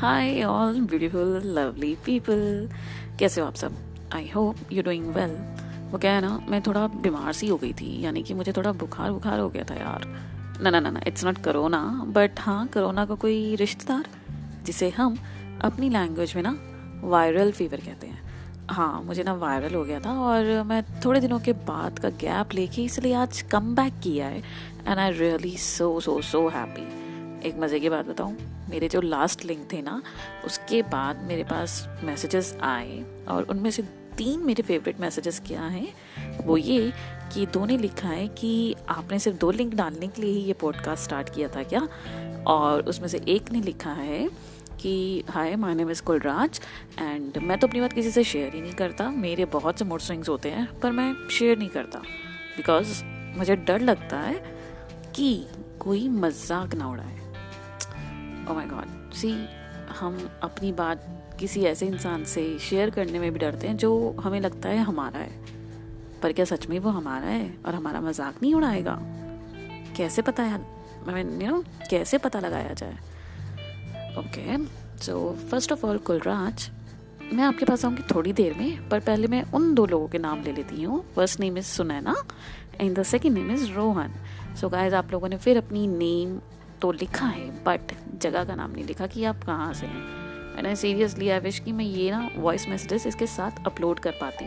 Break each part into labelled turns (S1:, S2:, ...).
S1: Hi all beautiful lovely people कैसे हो आप सब? I hope you doing well वो क्या है ना, मैं थोड़ा बीमार सी हो गई थी, यानी कि मुझे थोड़ा बुखार बुखार हो गया था यार। ना ना ना ना इट्स नॉट करोना बट हाँ करोना का को कोई रिश्तेदार, जिसे हम अपनी लैंग्वेज में ना वायरल फीवर कहते हैं। हाँ मुझे ना वायरल हो गया था और मैं थोड़े दिनों के बाद का गैप लेके इसलिए आज कम बैक किया है and I really so so so happy एक मज़े की बात बताऊँ। मेरे जो लास्ट लिंक थे ना, उसके बाद मेरे पास मैसेजेस आए और उनमें से तीन मेरे फेवरेट मैसेजेस क्या हैं, वो ये कि दो ने लिखा है कि आपने सिर्फ़ दो लिंक डालने के लिए ही ये पॉडकास्ट स्टार्ट किया था क्या? और उसमें से एक ने लिखा है कि hi my name is Kulraj and मैं तो अपनी बात किसी से शेयर ही नहीं करता। मेरे बहुत से मूड स्विंग्स होते हैं, पर मैं शेयर नहीं करता। बिकॉज़ मुझे डर लगता है कि कोई मज़ाक ना उड़ाए। ओ माय गॉड सी हम अपनी बात किसी ऐसे इंसान से शेयर करने में भी डरते हैं जो हमें लगता है हमारा है। पर क्या सच में वो हमारा है और हमारा मज़ाक नहीं उड़ाएगा? कैसे पता है? आई यू नो कैसे पता लगाया जाए? Okay so first of all Kulraj, मैं आपके पास आऊँगी थोड़ी देर में, पर पहले मैं उन दो लोगों के नाम ले लेती हूँ। First name is Sunaina and the second name is Rohan so guys आप लोगों ने फिर अपनी नेम तो लिखा है बट जगह का नाम नहीं लिखा कि आप कहाँ से हैं। आई सीरियसली आई विश कि मैं ये ना वॉइस मैसेजेस इसके साथ अपलोड कर पाती।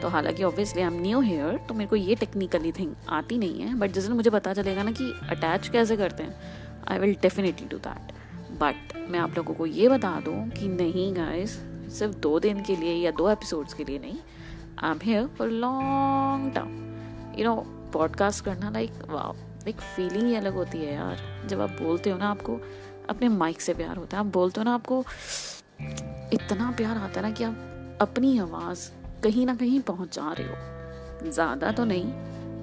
S1: तो हालाँकि obviously I am new here तो मेरे को ये टेक्निकली थिंग आती नहीं है बट जिस दिन मुझे पता चलेगा ना कि अटैच कैसे करते हैं I will definitely do that but मैं आप लोगों को ये बता दूँ कि नहीं गाइस सिर्फ़ दो दिन के लिए या दो एपिसोड्स के लिए नहीं I am here for long term you know podcast करना लाइक वाह एक फीलिंग ही अलग होती है यार। जब आप बोलते हो ना, आपको अपने माइक से प्यार होता है। आप बोलते हो ना, आपको इतना प्यार आता है ना कि आप अपनी आवाज़ कहीं ना कहीं पहुँचा रहे हो। ज़्यादा तो नहीं,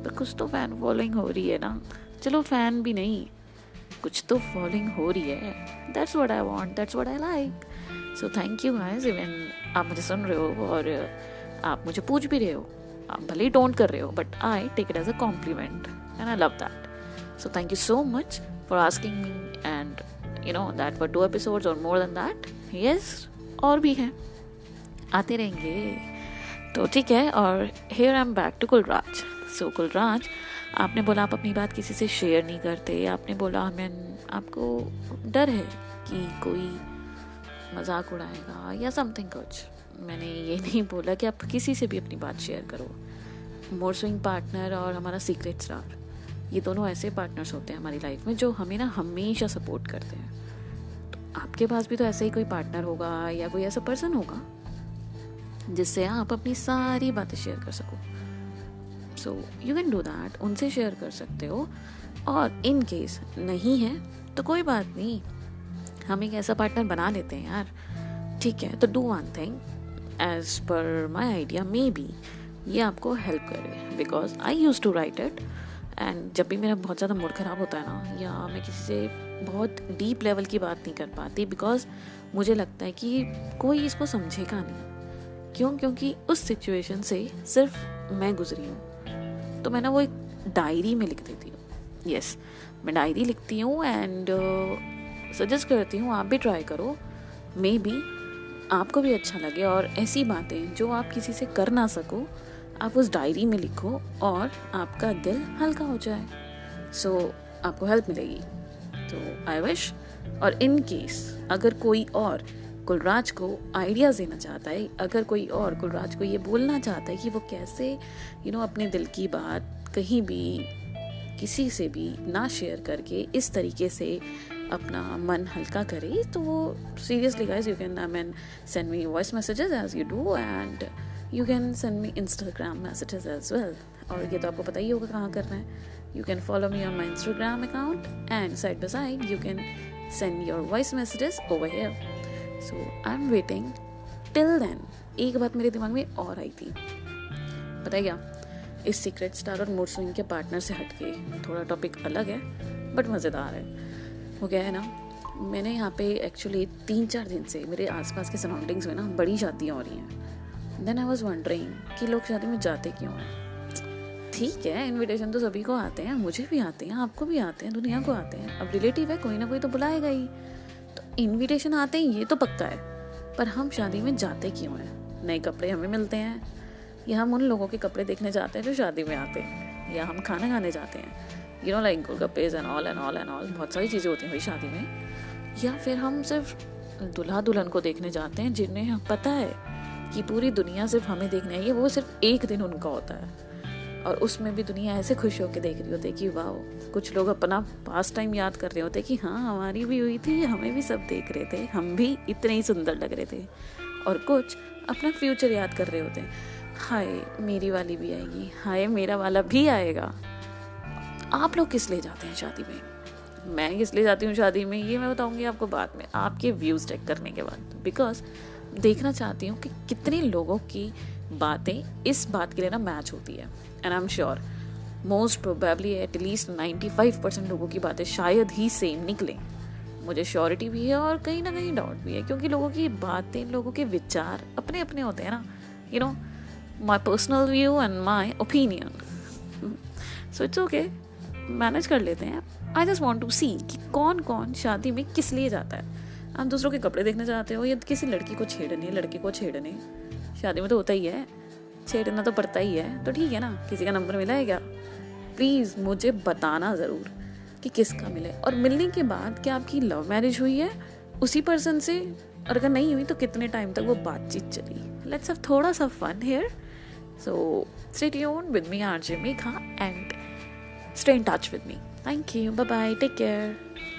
S1: पर कुछ तो फ़ैन फॉलोइंग हो रही है ना। चलो फ़ैन भी नहीं, कुछ तो फॉलोइंग हो रही है। That's what I want that's what I like so thank you guys even आप मुझे सुन रहे हो और आप मुझे पूछ भी रहे हो। आप भले ही डोंट कर रहे हो but I take it as a compliment and I love that so thank you so much for asking me and you know that for two episodes और मोर देन दैट यस और भी हैं। आते रहेंगे। तो ठीक है, और here I am back to Kulraj so Kulraj आपने बोला आप अपनी बात किसी से शेयर नहीं करते। आपने बोला हमें, आपको डर है कि कोई मज़ाक उड़ाएगा या समथिंग कुछ। मैंने ये नहीं बोला कि आप किसी से भी अपनी बात शेयर करो। मोर स्विंग पार्टनर और हमारा सीक्रेट स्टार ये दोनों ऐसे पार्टनर्स होते हैं हमारी लाइफ में जो हमें ना हमेशा सपोर्ट करते हैं। तो आपके पास भी तो ऐसा ही कोई पार्टनर होगा या कोई ऐसा पर्सन होगा जिससे आप अपनी सारी बातें शेयर कर सको। So you can do that उनसे शेयर कर सकते हो। और इन केस नहीं है तो कोई बात नहीं। हम एक ऐसा पार्टनर बना लेते हैं यार। ठीक है तो do one thing as per my idea may be ये आपको हेल्प करे because I use to write it and जब भी मेरा बहुत ज़्यादा मूड ख़राब होता है ना या मैं किसी से बहुत डीप लेवल की बात नहीं कर पाती बिकॉज़ मुझे लगता है कि कोई इसको समझेगा नहीं। क्यों? क्योंकि उस सिचुएशन से सिर्फ़ मैं गुजरी हूँ। तो मैं ना वो एक डायरी में लिख देती हूँ। यस yes, मैं डायरी लिखती हूँ एंड सजेस्ट uh, करती हूँ आप भी ट्राई करो। मे बी आपको भी अच्छा लगे और ऐसी बातें जो आप किसी से कर ना सको आप उस डायरी में लिखो और आपका दिल हल्का हो जाए। सो so, आपको हेल्प मिलेगी। तो आई विश और इन केस अगर कोई और कुलराज को आइडियाज़ देना चाहता है अगर कोई और कुलराज को ये बोलना चाहता है कि वो कैसे यू नो अपने दिल की बात कहीं भी किसी से भी ना शेयर करके इस तरीके से अपना मन हल्का करे तो वो seriously guys you can I mean send me voice messages as you do and you can send me Instagram messages as well और ये तो आपको पता ही होगा कहाँ करना है। You can follow me on my Instagram account and side by side you can send your voice messages over here so I am waiting till then एक बात मेरे दिमाग में और आई थी। पता क्या इस सीक्रेट स्टार और मूड स्विंग के पार्टनर से हट के थोड़ा टॉपिक अलग है बट मज़ेदार है। वो क्या है ना? मैंने यहाँ पे एक्चुअली तीन चार दिन से मेरे आसपास के सराउंडिंग्स में ना बड़ी शादियाँ हो रही हैं। देन आई वॉज़ वंडरिंग कि लोग शादी में जाते क्यों हैं? ठीक है इनविटेशन तो सभी को आते हैं, मुझे भी आते हैं, आपको भी आते हैं, दुनिया को आते हैं। अब रिलेटिव है, कोई ना कोई तो बुलाएगा ही। तो इनविटेशन आते हैं, ये तो पक्का है। पर हम शादी में जाते क्यों हैं? नए कपड़े हमें मिलते हैं। या हम उन लोगों के कपड़े देखने जाते हैं जो शादी में आते हैं। या हम खाना खाने जाते हैं। You know like golgappas and all and all and all बहुत सारी चीज़ें होती हैं भाई शादी में। या फिर हम सिर्फ़ दुल्हा दुल्हन को देखने जाते हैं, जिन्हें पता है कि पूरी दुनिया सिर्फ़ हमें देखने आई है, वो सिर्फ़ एक दिन उनका होता है। और उसमें भी दुनिया ऐसे खुश होकर देख रही होती है कि वाह कुछ लोग अपना पास टाइम याद कर रहे होते कि हाँ हमारी भी हुई थी, हमें भी सब देख रहे थे, हम भी इतने ही सुंदर लग रहे थे। और कुछ अपना फ्यूचर याद कर रहे होते हाय, मेरी वाली भी आएगी, हाय, मेरा वाला भी आएगा। आप लोग किस लिए जाते हैं शादी में? मैं किस लिए जाती हूँ शादी में? ये मैं बताऊँगी आपको बाद में, आपके व्यूज़ चेक करने के बाद। बिकॉज़ देखना चाहती हूँ कि कितने लोगों की बातें इस बात के लिए ना मैच होती है। And I am sure most probably at least ninety five percent लोगों की बातें शायद ही सेम निकलें। मुझे श्योरिटी भी है और कहीं ना कहीं डाउट भी है, क्योंकि लोगों की बातें, लोगों के विचार अपने अपने होते हैं ना। You know my personal view and my opinion so it's okay manage कर लेते हैं। I just want to see कि कौन कौन शादी में किस लिए जाता है। आप दूसरों के कपड़े देखने जाते हो या किसी लड़की को छेड़ने, लड़के को छेड़ने। शादी में तो होता ही है। छेड़ना तो पड़ता ही है। तो ठीक है ना? किसी का नंबर मिला है क्या? प्लीज़ मुझे बताना ज़रूर कि किसका मिले और मिलने के बाद क्या आपकी लव मैरिज हुई है? उसी पर्सन से? और अगर नहीं हुई तो कितने टाइम तक वो बातचीत चली? लेट्स हैव थोड़ा सा fun here so stay tune with me R J Megha and stay in touch with me. Thank you. Bye bye. Take care.